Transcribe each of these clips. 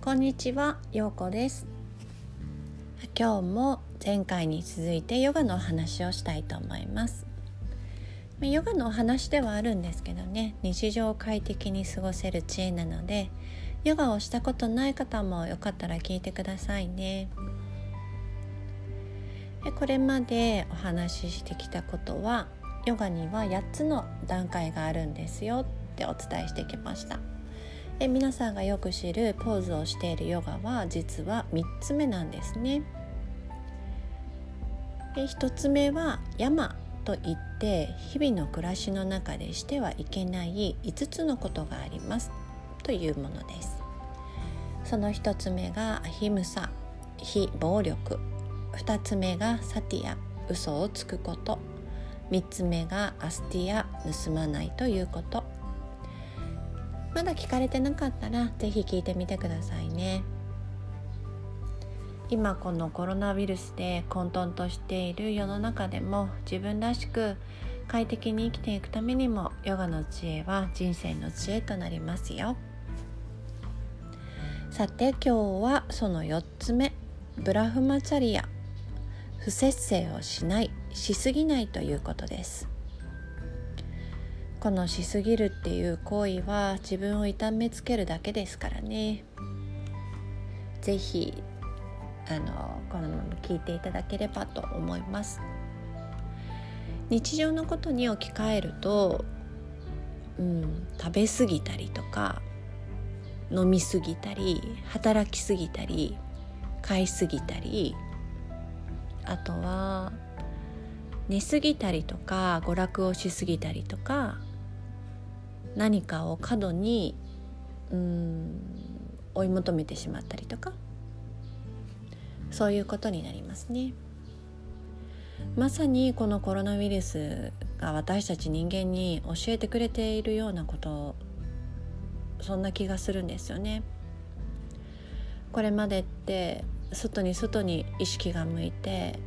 こんにちは、ようこです。今日も前回に続いてヨガのお話をしたいと思います。ヨガのお話ではあるんですけどね日常を快適に過ごせる知恵なのでヨガをしたことない方もよかったら聞いてくださいね。これまでお話ししてきたことはヨガには8つの段階があるんですよってお伝えしてきました。え皆さんがよく知るポーズをしているヨガは実は3つ目なんですね。で1つ目は山といって日々の暮らしの中でしてはいけない5つのことがあります。というものです。その1つ目がアヒムサ非暴力。2つ目がサティア嘘をつくこと。3つ目がアスティア盗まないということ。まだ聞かれてなかったら是非聞いてみてくださいね。今このコロナウイルスで混沌としている世の中でも自分らしく快適に生きていくためにもヨガの知恵は人生の知恵となりますよ。さて今日はその4つ目。ブラフマチャリア。不節制をしない。しすぎないということです。このしすぎるっていう行為は自分を痛めつけるだけですからね。是非あのこのまま聞いていただければと思います。日常のことに置き換えると、うん、食べ過ぎたりとか飲み過ぎたり働き過ぎたり買い過ぎたりあとは寝過ぎたりとか娯楽をしすぎたりとか何かを過度にうん追い求めてしまったりとかそういうことになりますね。まさにこのコロナウイルスが私たち人間に教えてくれているようなことそんな気がするんですよね。これまでって外に外に意識が向いて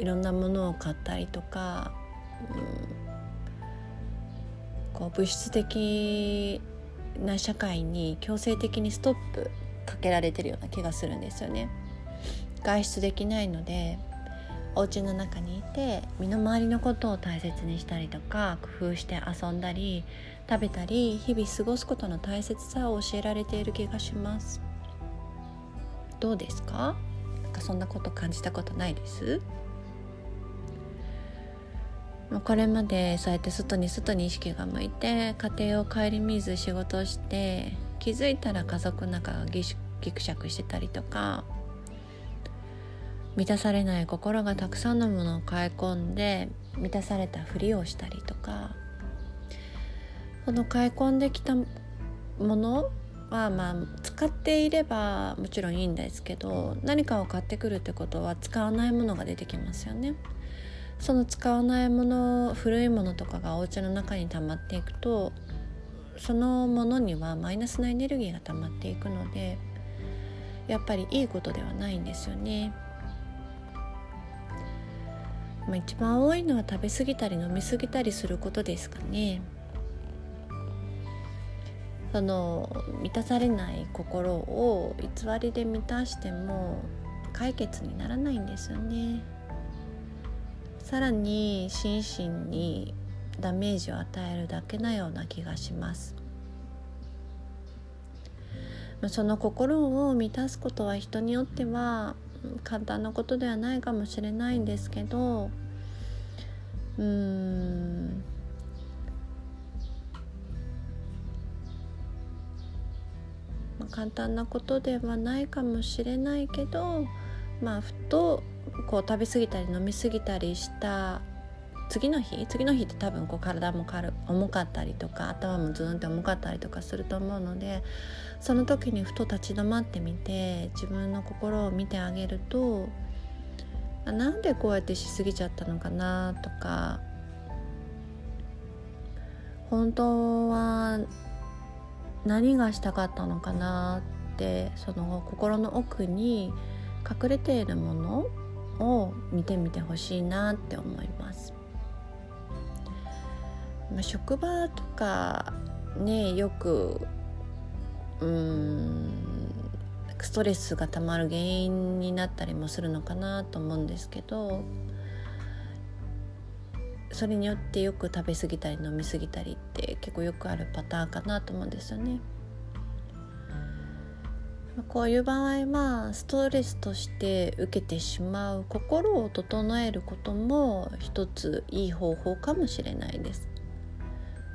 いろんなものを買ったりとか、うん、こう物質的な社会に強制的にストップかけられてるような気がするんですよね。外出できないのでお家の中にいて身の回りのことを大切にしたりとか工夫して遊んだり食べたり日々過ごすことの大切さを教えられている気がします。どうですか？なんかそんなこと感じたことないです？これまでそうやって外に外に意識が向いて家庭を顧みず仕事をして気づいたら家族の中がぎくしゃくしてたりとか満たされない心がたくさんのものを買い込んで満たされたふりをしたりとかこの買い込んできたものはまあ使っていればもちろんいいんですけど何かを買ってくるってことは使わないものが出てきますよね。その使わないもの古いものとかがお家の中に溜まっていくとそのものにはマイナスなエネルギーが溜まっていくのでやっぱりいいことではないんですよね。まあ、一番多いのは食べ過ぎたり飲み過ぎたりすることですかね。その満たされない心を偽りで満たしても解決にならないんですよね。さらに心身にダメージを与えるだけなような気がします。その心を満たすことは人によっては簡単なことではないかもしれないんですけどうーん。簡単なことではないかもしれないけどまあふとこう食べ過ぎたり飲み過ぎたりした次の日？次の日って多分こう体も軽重かったりとか頭もズーンって重かったりとかすると思うのでその時にふと立ち止まってみて自分の心を見てあげるとなんでこうやってしすぎちゃったのかなとか本当は何がしたかったのかなってその心の奥に隠れているものを見てみてほしいなって思いますまあ、職場とかねよくうんストレスがたまる原因になったりもするのかなと思うんですけどそれによってよく食べ過ぎたり飲み過ぎたりって結構よくあるパターンかなと思うんですよね。こういう場合はストレスとして受けてしまう心を整えることも一ついい方法かもしれないです。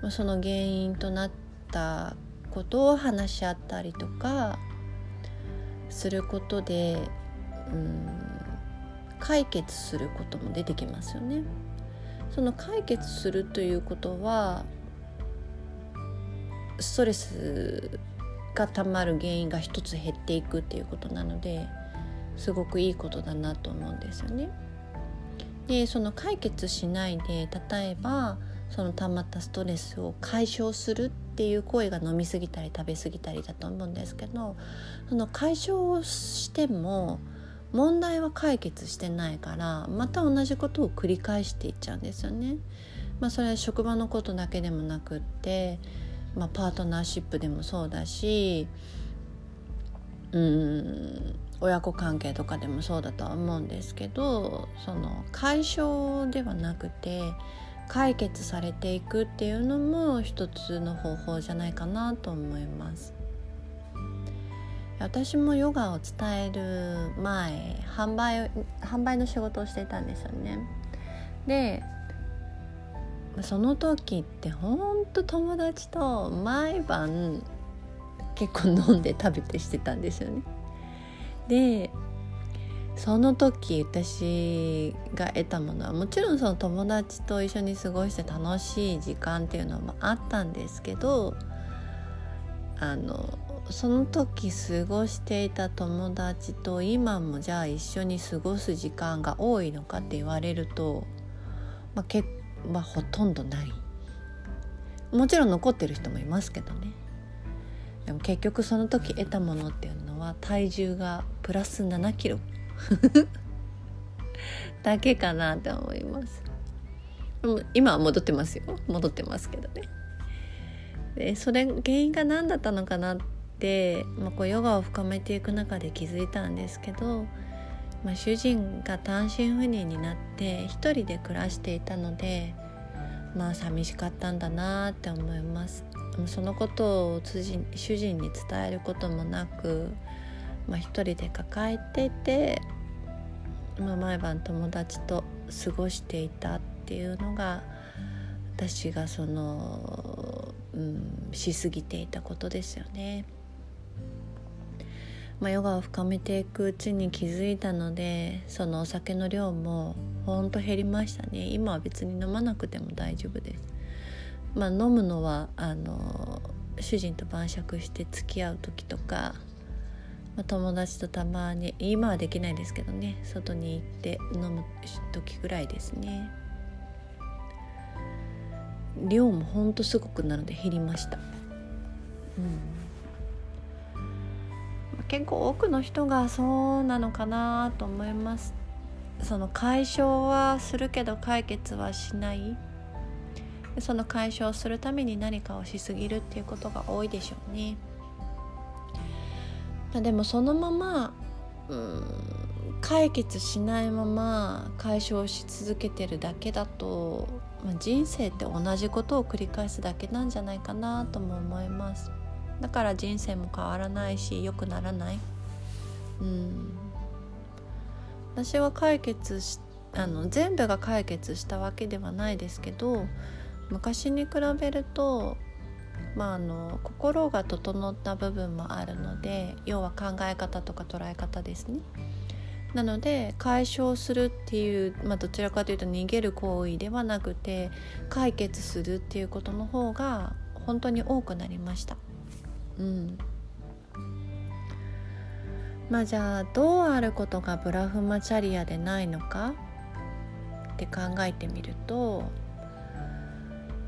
その原因となったことを話し合ったりとかすることでうん解決することも出てきますよね。その解決するということはストレスがたまる原因が一つ減っていくっていうことなのですごくいいことだなと思うんですよね。でその解決しないで例えばそのたまったストレスを解消するっていう行為が飲み過ぎたり食べ過ぎたりだと思うんですけどその解消をしても問題は解決してないからまた同じことを繰り返していっちゃうんですよね。まあ、それは職場のことだけでもなくって、まあ、パートナーシップでもそうだしうん親子関係とかでもそうだとは思うんですけどその解消ではなくて解決されていくっていうのも一つの方法じゃないかなと思います。私もヨガを伝える前販売販売の仕事をしていたんですよね。でその時ってほんと友達と毎晩結構飲んで食べてしてたんですよね。でその時私が得たものはもちろんその友達と一緒に過ごして楽しい時間っていうのもあったんですけどあのその時過ごしていた友達と今もじゃあ一緒に過ごす時間が多いのかって言われると、まあ、けま、ほとんどない。もちろん残ってる人もいますけどね。でも結局その時得たものっていうのは体重がプラス7キロ。だけかなって思います。今は戻ってますよ。戻ってますけどね。でそれ原因が何だったのかなって、まあ、こうヨガを深めていく中で気づいたんですけど、まあ、主人が単身赴任になって一人で暮らしていたのでまあ寂しかったんだなって思いますそのことを主人に伝えることもなくまあ、一人で抱えていて、まあ、毎晩友達と過ごしていたっていうのが私がその、うん、しすぎていたことですよね。まあ、ヨガを深めていくうちに気づいたのでそのお酒の量もほんと減りましたね。今は別に飲まなくても大丈夫です。まあ飲むのはあの主人と晩酌して付き合う時とかまあ、友達とたまに今はできないですけどね外に行って飲む時ぐらいですね。量もほんとすごくなので減りました、うん、結構多くの人がそうなのかなと思います。その解消はするけど解決はしない。その解消するために何かをしすぎるっていうことが多いでしょうね。までもそのままうん解決しないまま解消し続けてるだけだと、まあ、人生って同じことを繰り返すだけなんじゃないかなとも思います。だから人生も変わらないし良くならないうん私は解決しあの全部が解決したわけではないですけど昔に比べるとまあ、あの心が整った部分もあるので要は考え方とか捉え方ですね。なので解消するっていう、まあ、どちらかというと逃げる行為ではなくて解決するっていうことの方が本当に多くなりました。うん。まあじゃあどうあることがブラフマチャリアでないのか？って考えてみると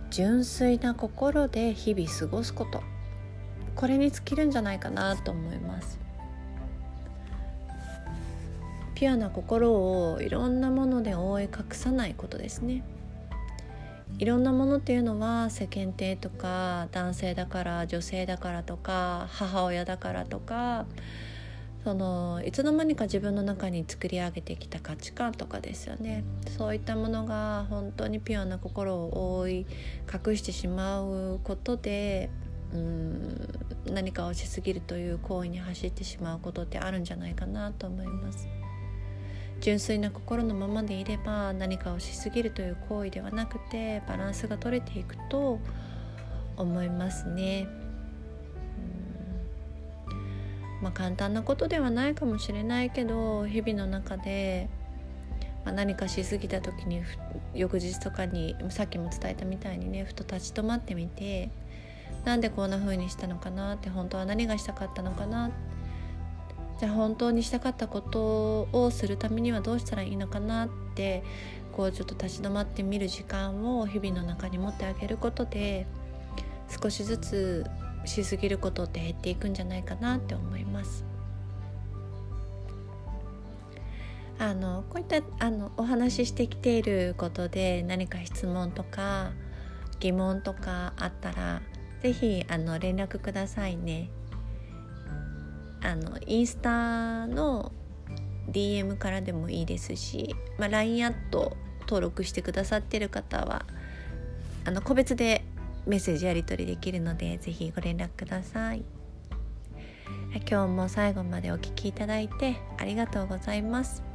純粋な心で日々過ごすこと。これに尽きるんじゃないかなと思います。ピュアな心をいろんなもので覆い隠さないことですね。いろんなものっていうのは世間体とか男性だから女性だからとか母親だからとかそのいつの間にか自分の中に作り上げてきた価値観とかですよねそういったものが本当にピュアな心を覆い隠してしまうことでうん何かをしすぎるという行為に走ってしまうことってあるんじゃないかなと思います。純粋な心のままでいれば何かをしすぎるという行為ではなくてバランスが取れていくと思いますね。まあ、簡単なことではないかもしれないけど日々の中で、まあ、何かしすぎた時に翌日とかにさっきも伝えたみたいにねふと立ち止まってみてなんでこんな風にしたのかなって本当は何がしたかったのかなってじゃあ本当にしたかったことをするためにはどうしたらいいのかなってこうちょっと立ち止まってみる時間を日々の中に持ってあげることで少しずつしすぎることって減っていくんじゃないかなって思います。あのこういったあのお話ししてきていることで何か質問とか疑問とかあったら是非連絡くださいね。あのインスタの DM からでもいいですし、まあ、LINE アット登録してくださってる方はあの個別でメッセージやり取りできるので是非ご連絡ください。今日も最後までお聴きいただいてありがとうございます。